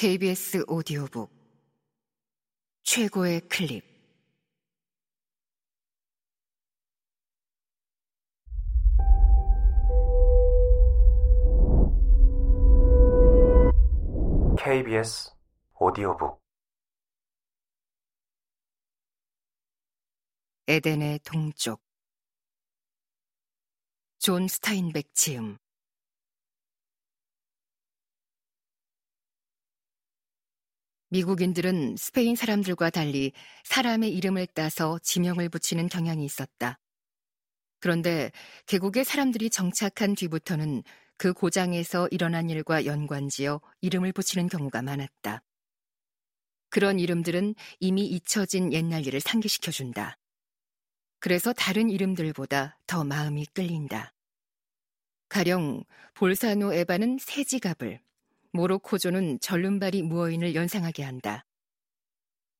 KBS 오디오북. 최고의 클립. KBS 오디오북. 에덴의 동쪽. 존 스타인백 지음 미국인들은 스페인 사람들과 달리 사람의 이름을 따서 지명을 붙이는 경향이 있었다. 그런데 계곡에 사람들이 정착한 뒤부터는 그 고장에서 일어난 일과 연관지어 이름을 붙이는 경우가 많았다. 그런 이름들은 이미 잊혀진 옛날 일을 상기시켜준다. 그래서 다른 이름들보다 더 마음이 끌린다. 가령 볼사 누에바는 새 지갑을, 모로 코조는 절름발이 무어인을 연상하게 한다.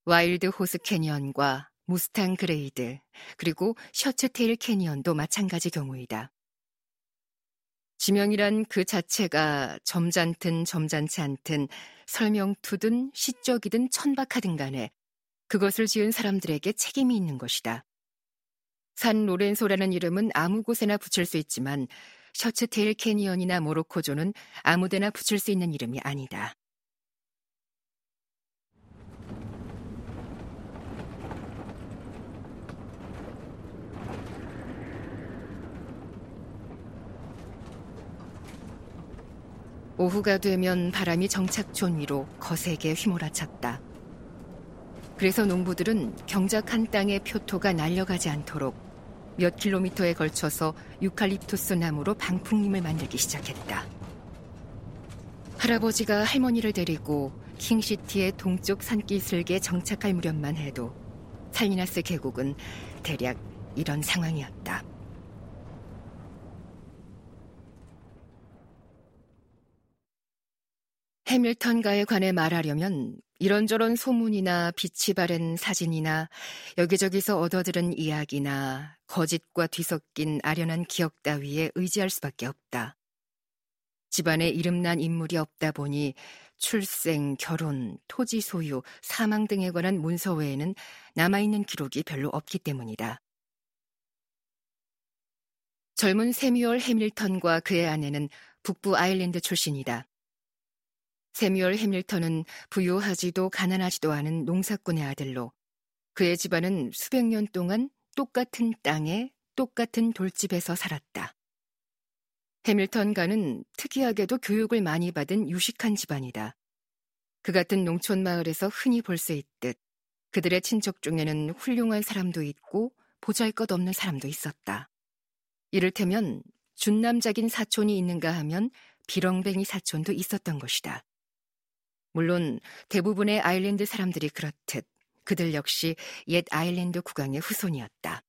와일드 호스 캐니언과 무스탕 그레이드, 그리고 셔츠테일 캐니언도 마찬가지 경우이다. 지명이란 그 자체가 점잖든 점잖지 않든 설명투든 시적이든 천박하든 간에 그것을 지은 사람들에게 책임이 있는 것이다. 산 로렌소라는 이름은 아무 곳에나 붙일 수 있지만 셔츠테일 캐니언이나 모로코조는 아무데나 붙일 수 있는 이름이 아니다. 오후가 되면 바람이 정착촌 위로 거세게 휘몰아쳤다. 그래서 농부들은 경작한 땅의 표토가 날려가지 않도록 몇 킬로미터에 걸쳐서 유칼립투스 나무로 방풍림을 만들기 시작했다. 할아버지가 할머니를 데리고 킹시티의 동쪽 산기슭에 정착할 무렵만 해도 살리나스 계곡은 대략 이런 상황이었다. 해밀턴가에 관해 말하려면 이런저런 소문이나 빛이 바랜 사진이나 여기저기서 얻어들은 이야기나 거짓과 뒤섞인 아련한 기억 따위에 의지할 수밖에 없다. 집안에 이름난 인물이 없다 보니 출생, 결혼, 토지 소유, 사망 등에 관한 문서 외에는 남아있는 기록이 별로 없기 때문이다. 젊은 세미얼 해밀턴과 그의 아내는 북부 아일랜드 출신이다. 세뮤얼 해밀턴은 부유하지도 가난하지도 않은 농사꾼의 아들로 그의 집안은 수백 년 동안 똑같은 땅에 똑같은 돌집에서 살았다. 해밀턴가는 특이하게도 교육을 많이 받은 유식한 집안이다. 그 같은 농촌 마을에서 흔히 볼 수 있듯 그들의 친척 중에는 훌륭한 사람도 있고 보잘 것 없는 사람도 있었다. 이를테면 준남작인 사촌이 있는가 하면 비렁뱅이 사촌도 있었던 것이다. 물론 대부분의 아일랜드 사람들이 그렇듯 그들 역시 옛 아일랜드 국왕의 후손이었다.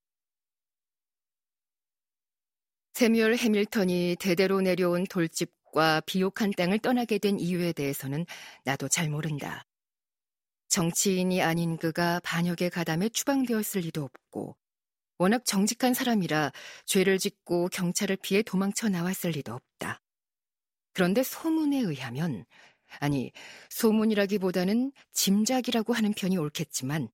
세뮤얼 해밀턴이 대대로 내려온 돌집과 비옥한 땅을 떠나게 된 이유에 대해서는 나도 잘 모른다. 정치인이 아닌 그가 반역의 가담에 추방되었을 리도 없고, 워낙 정직한 사람이라 죄를 짓고 경찰을 피해 도망쳐 나왔을 리도 없다. 그런데 소문에 의하면 아니, 소문이라기보다는 짐작이라고 하는 편이 옳겠지만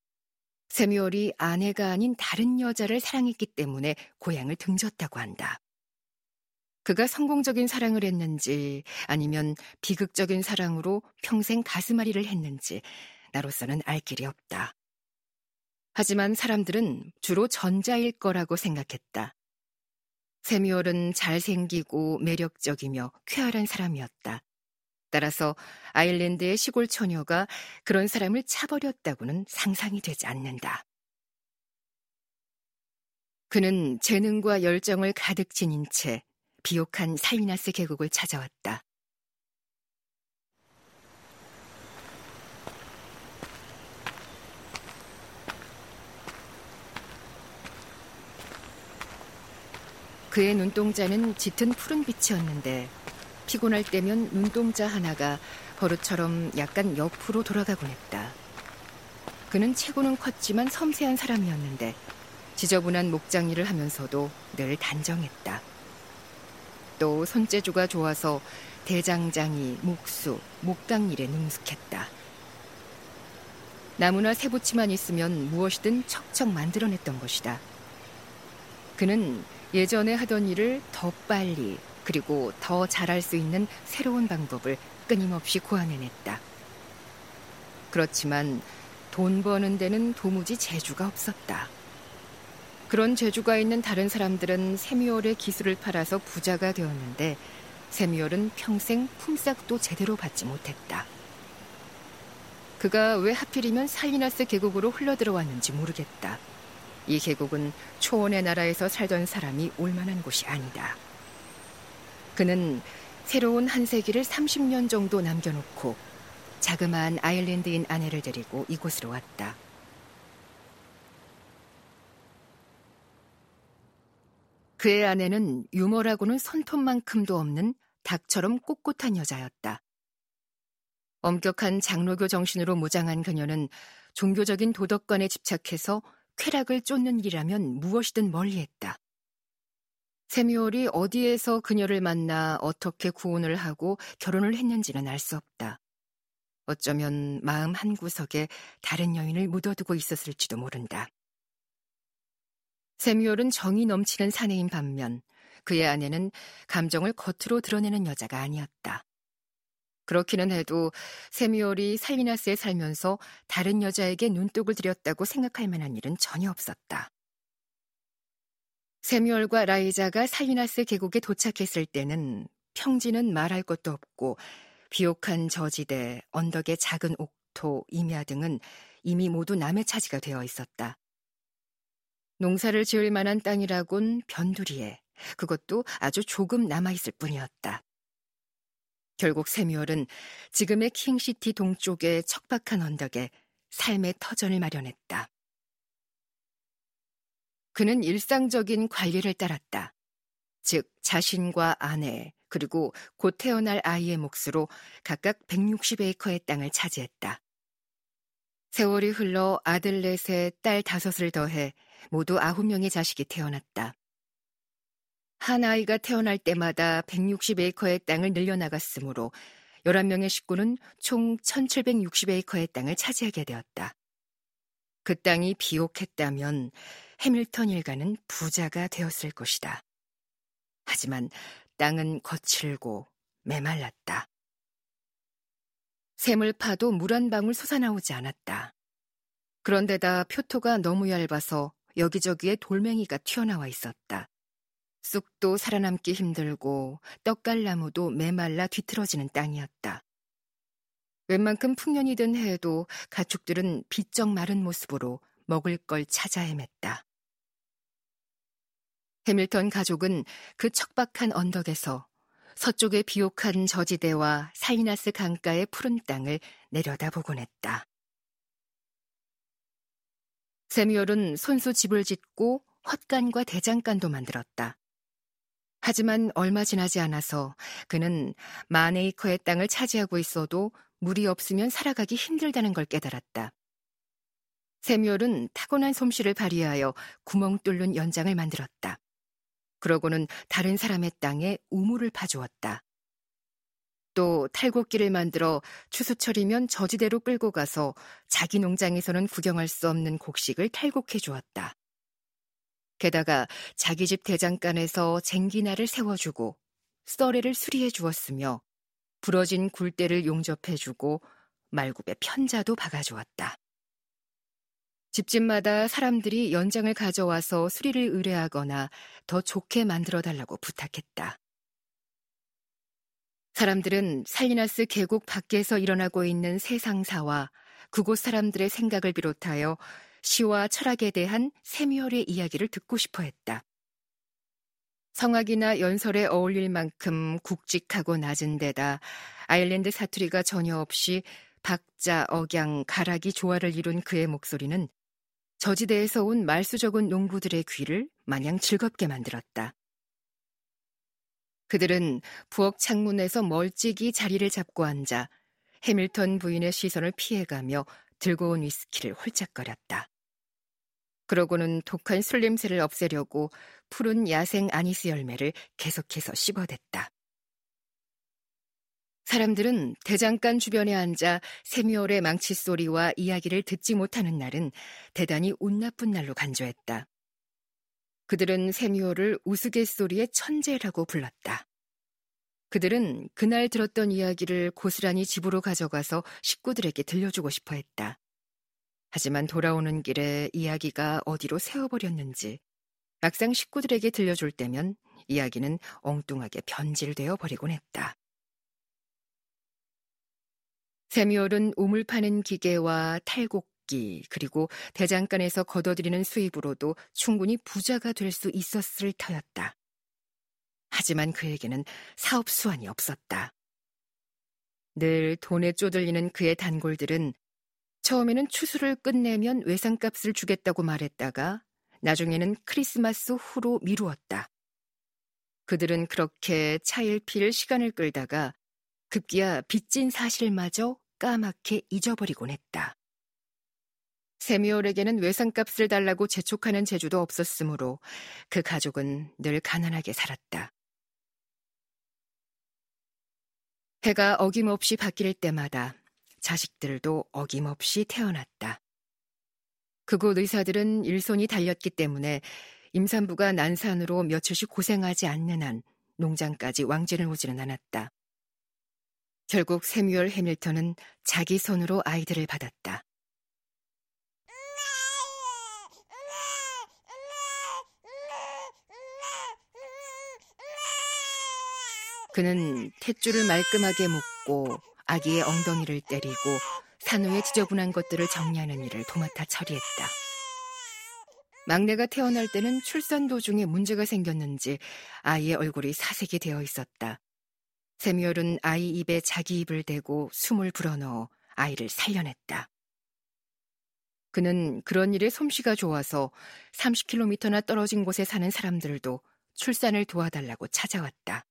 세뮤얼이 아내가 아닌 다른 여자를 사랑했기 때문에 고향을 등졌다고 한다. 그가 성공적인 사랑을 했는지 아니면 비극적인 사랑으로 평생 가슴앓이를 했는지 나로서는 알 길이 없다. 하지만 사람들은 주로 전자일 거라고 생각했다. 세뮤얼은 잘생기고 매력적이며 쾌활한 사람이었다. 따라서 아일랜드의 시골 처녀가 그런 사람을 차버렸다고는 상상이 되지 않는다. 그는 재능과 열정을 가득 지닌 채 비옥한 살리나스 계곡을 찾아왔다. 그의 눈동자는 짙은 푸른 빛이었는데 피곤할 때면 눈동자 하나가 버릇처럼 약간 옆으로 돌아가곤 했다. 그는 체구는 컸지만 섬세한 사람이었는데 지저분한 목장 일을 하면서도 늘 단정했다. 또 손재주가 좋아서 대장장이, 목수, 목당 일에 능숙했다. 나무나 새붙이만 있으면 무엇이든 척척 만들어냈던 것이다. 그는 예전에 하던 일을 더 빨리 그리고 더 잘할 수 있는 새로운 방법을 끊임없이 고안해냈다. 그렇지만 돈 버는 데는 도무지 재주가 없었다. 그런 재주가 있는 다른 사람들은 세미올의 기술을 팔아서 부자가 되었는데 세미올은 평생 품삯도 제대로 받지 못했다. 그가 왜 하필이면 살리나스 계곡으로 흘러들어왔는지 모르겠다. 이 계곡은 초원의 나라에서 살던 사람이 올 만한 곳이 아니다. 그는 새로운 한 세기를 30년 정도 남겨놓고 자그마한 아일랜드인 아내를 데리고 이곳으로 왔다. 그의 아내는 유머라고는 손톱만큼도 없는 닭처럼 꼿꼿한 여자였다. 엄격한 장로교 정신으로 무장한 그녀는 종교적인 도덕관에 집착해서 쾌락을 쫓는 일이라면 무엇이든 멀리했다. 세미올이 어디에서 그녀를 만나 어떻게 구원을 하고 결혼을 했는지는 알 수 없다. 어쩌면 마음 한구석에 다른 여인을 묻어두고 있었을지도 모른다. 세미올은 정이 넘치는 사내인 반면 그의 아내는 감정을 겉으로 드러내는 여자가 아니었다. 그렇기는 해도 세미올이 살리나스에 살면서 다른 여자에게 눈독을 들였다고 생각할 만한 일은 전혀 없었다. 세미올과 라이자가 살리나스 계곡에 도착했을 때는 평지는 말할 것도 없고 비옥한 저지대, 언덕의 작은 옥토, 임야 등은 이미 모두 남의 차지가 되어 있었다. 농사를 지을 만한 땅이라곤 변두리에 그것도 아주 조금 남아있을 뿐이었다. 결국 세미얼은 지금의 킹시티 동쪽의 척박한 언덕에 삶의 터전을 마련했다. 그는 일상적인 관리를 따랐다. 즉, 자신과 아내, 그리고 곧 태어날 아이의 몫으로 각각 160에이커의 땅을 차지했다. 세월이 흘러 아들 넷에 딸 다섯을 더해 모두 아홉 명의 자식이 태어났다. 한 아이가 태어날 때마다 160에이커의 땅을 늘려나갔으므로 11명의 식구는 총 1760에이커의 땅을 차지하게 되었다. 그 땅이 비옥했다면 해밀턴 일가는 부자가 되었을 것이다. 하지만 땅은 거칠고 메말랐다. 샘을 파도 물 한 방울 솟아나오지 않았다. 그런데다 표토가 너무 얇아서 여기저기에 돌멩이가 튀어나와 있었다. 쑥도 살아남기 힘들고 떡갈나무도 메말라 뒤틀어지는 땅이었다. 웬만큼 풍년이 든 해에도 가축들은 비쩍 마른 모습으로 먹을 걸 찾아 헤맸다. 해밀턴 가족은 그 척박한 언덕에서 서쪽의 비옥한 저지대와 사이나스 강가의 푸른 땅을 내려다보곤 했다. 세미얼은 손수 집을 짓고 헛간과 대장간도 만들었다. 하지만 얼마 지나지 않아서 그는 마네이커의 땅을 차지하고 있어도 물이 없으면 살아가기 힘들다는 걸 깨달았다. 세미얼은 타고난 솜씨를 발휘하여 구멍 뚫는 연장을 만들었다. 그러고는 다른 사람의 땅에 우물을 파주었다. 또 탈곡기를 만들어 추수철이면 저지대로 끌고 가서 자기 농장에서는 구경할 수 없는 곡식을 탈곡해 주었다. 게다가 자기 집 대장간에서 쟁기나를 세워주고 썰애를 수리해 주었으며 부러진 굴대를 용접해 주고 말굽에 편자도 박아 주었다. 집집마다 사람들이 연장을 가져와서 수리를 의뢰하거나 더 좋게 만들어 달라고 부탁했다. 사람들은 살리나스 계곡 밖에서 일어나고 있는 세상사와 그곳 사람들의 생각을 비롯하여 시와 철학에 대한 세미얼의 이야기를 듣고 싶어 했다. 성악이나 연설에 어울릴 만큼 굵직하고 낮은 데다 아일랜드 사투리가 전혀 없이 박자, 억양, 가락이 조화를 이룬 그의 목소리는 저지대에서 온 말수 적은 농부들의 귀를 마냥 즐겁게 만들었다. 그들은 부엌 창문에서 멀찍이 자리를 잡고 앉아 해밀턴 부인의 시선을 피해가며 들고 온 위스키를 홀짝거렸다. 그러고는 독한 술 냄새를 없애려고 푸른 야생 아니스 열매를 계속해서 씹어댔다. 사람들은 대장간 주변에 앉아 세미올의 망치 소리와 이야기를 듣지 못하는 날은 대단히 운 나쁜 날로 간주했다. 그들은 세미올을 우스갯소리의 천재라고 불렀다. 그들은 그날 들었던 이야기를 고스란히 집으로 가져가서 식구들에게 들려주고 싶어 했다. 하지만 돌아오는 길에 이야기가 어디로 세워버렸는지 막상 식구들에게 들려줄 때면 이야기는 엉뚱하게 변질되어 버리곤 했다. 세미올은 우물 파는 기계와 탈곡기 그리고 대장간에서 걷어들이는 수입으로도 충분히 부자가 될 수 있었을 터였다. 하지만 그에게는 사업 수완이 없었다. 늘 돈에 쪼들리는 그의 단골들은 처음에는 추수를 끝내면 외상값을 주겠다고 말했다가 나중에는 크리스마스 후로 미루었다. 그들은 그렇게 차일피일 시간을 끌다가 급기야 빚진 사실마저 까맣게 잊어버리곤 했다. 세미올에게는 외상값을 달라고 재촉하는 재주도 없었으므로 그 가족은 늘 가난하게 살았다. 해가 어김없이 바뀔 때마다 자식들도 어김없이 태어났다. 그곳 의사들은 일손이 달렸기 때문에 임산부가 난산으로 며칠씩 고생하지 않는 한 농장까지 왕진을 오지는 않았다. 결국 세뮤얼 해밀턴은 자기 손으로 아이들을 받았다. 그는 탯줄을 말끔하게 묶고 아기의 엉덩이를 때리고 산후에 지저분한 것들을 정리하는 일을 도맡아 처리했다. 막내가 태어날 때는 출산 도중에 문제가 생겼는지 아이의 얼굴이 사색이 되어 있었다. 세미얼은 아이 입에 자기 입을 대고 숨을 불어넣어 아이를 살려냈다. 그는 그런 일에 솜씨가 좋아서 30km나 떨어진 곳에 사는 사람들도 출산을 도와달라고 찾아왔다.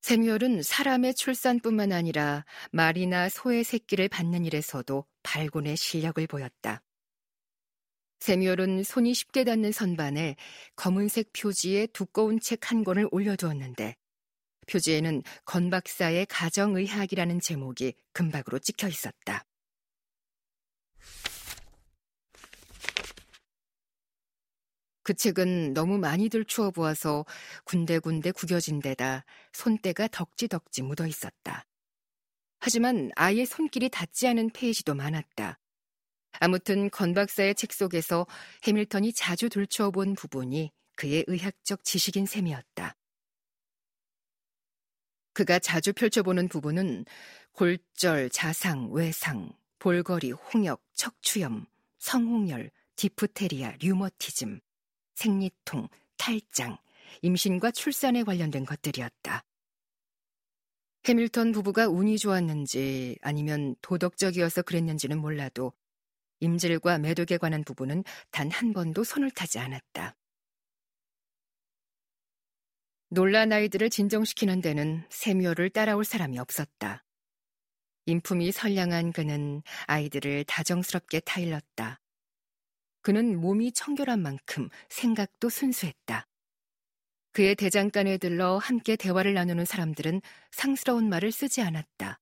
세미얼은 사람의 출산뿐만 아니라 말이나 소의 새끼를 받는 일에서도 발군의 실력을 보였다. 세미얼은 손이 쉽게 닿는 선반에 검은색 표지에 두꺼운 책 한 권을 올려두었는데 표지에는 건 박사의 가정의학이라는 제목이 금박으로 찍혀 있었다. 그 책은 너무 많이들 추워 보아서 군데군데 구겨진 데다 손때가 덕지덕지 묻어 있었다. 하지만 아예 손길이 닿지 않은 페이지도 많았다. 아무튼 건 박사의 책 속에서 해밀턴이 자주 들추어 본 부분이 그의 의학적 지식인 셈이었다. 그가 자주 펼쳐보는 부분은 골절, 자상, 외상, 볼거리, 홍역, 척추염, 성홍열, 디프테리아, 류머티즘, 생리통, 탈장, 임신과 출산에 관련된 것들이었다. 해밀턴 부부가 운이 좋았는지 아니면 도덕적이어서 그랬는지는 몰라도 임질과 매독에 관한 부분은 단 한 번도 손을 타지 않았다. 놀란 아이들을 진정시키는 데는 세묘를 따라올 사람이 없었다. 인품이 선량한 그는 아이들을 다정스럽게 타일렀다. 그는 몸이 청결한 만큼 생각도 순수했다. 그의 대장간에 들러 함께 대화를 나누는 사람들은 상스러운 말을 쓰지 않았다.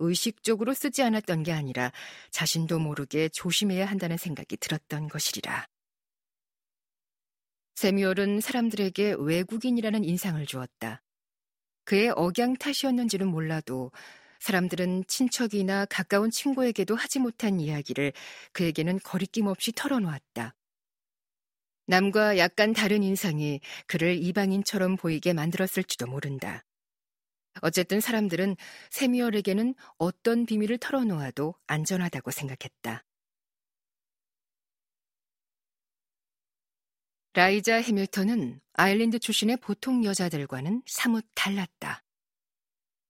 의식적으로 쓰지 않았던 게 아니라 자신도 모르게 조심해야 한다는 생각이 들었던 것이리라. 세미얼은 사람들에게 외국인이라는 인상을 주었다. 그의 억양 탓이었는지는 몰라도 사람들은 친척이나 가까운 친구에게도 하지 못한 이야기를 그에게는 거리낌 없이 털어놓았다. 남과 약간 다른 인상이 그를 이방인처럼 보이게 만들었을지도 모른다. 어쨌든 사람들은 세미얼에게는 어떤 비밀을 털어놓아도 안전하다고 생각했다. 라이자 해밀턴은 아일랜드 출신의 보통 여자들과는 사뭇 달랐다.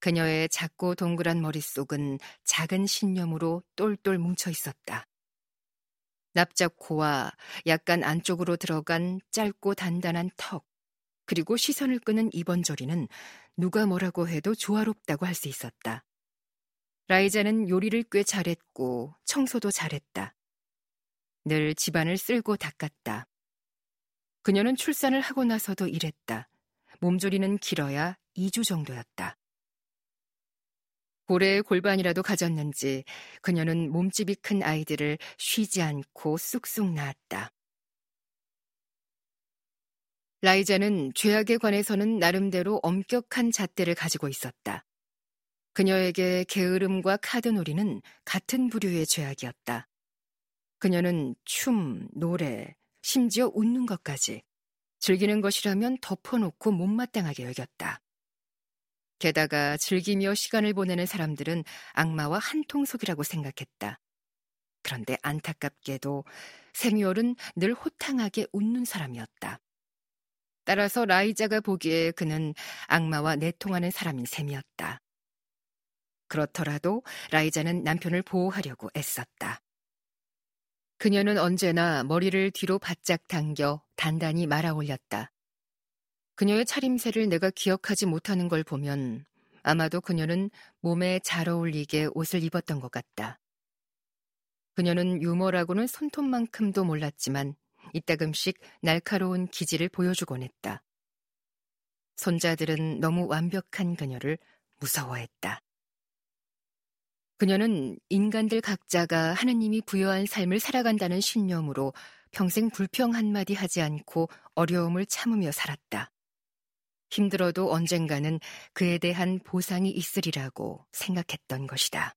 그녀의 작고 동그란 머릿속은 작은 신념으로 똘똘 뭉쳐 있었다. 납작 코와 약간 안쪽으로 들어간 짧고 단단한 턱, 그리고 시선을 끄는 이번 저리는 누가 뭐라고 해도 조화롭다고 할 수 있었다. 라이자는 요리를 꽤 잘했고 청소도 잘했다. 늘 집안을 쓸고 닦았다. 그녀는 출산을 하고 나서도 일했다. 몸조리는 길어야 2주 정도였다. 고래의 골반이라도 가졌는지 그녀는 몸집이 큰 아이들을 쉬지 않고 쑥쑥 낳았다. 라이자는 죄악에 관해서는 나름대로 엄격한 잣대를 가지고 있었다. 그녀에게 게으름과 카드놀이는 같은 부류의 죄악이었다. 그녀는 춤, 노래, 심지어 웃는 것까지 즐기는 것이라면 덮어놓고 못마땅하게 여겼다. 게다가 즐기며 시간을 보내는 사람들은 악마와 한통속이라고 생각했다. 그런데 안타깝게도 세뮤얼은 늘 호탕하게 웃는 사람이었다. 따라서 라이자가 보기에 그는 악마와 내통하는 사람인 셈이었다. 그렇더라도 라이자는 남편을 보호하려고 애썼다. 그녀는 언제나 머리를 뒤로 바짝 당겨 단단히 말아 올렸다. 그녀의 차림새를 내가 기억하지 못하는 걸 보면 아마도 그녀는 몸에 잘 어울리게 옷을 입었던 것 같다. 그녀는 유머라고는 손톱만큼도 몰랐지만 이따금씩 날카로운 기질을 보여주곤 했다. 손자들은 너무 완벽한 그녀를 무서워했다. 그녀는 인간들 각자가 하느님이 부여한 삶을 살아간다는 신념으로 평생 불평 한마디 하지 않고 어려움을 참으며 살았다. 힘들어도 언젠가는 그에 대한 보상이 있으리라고 생각했던 것이다.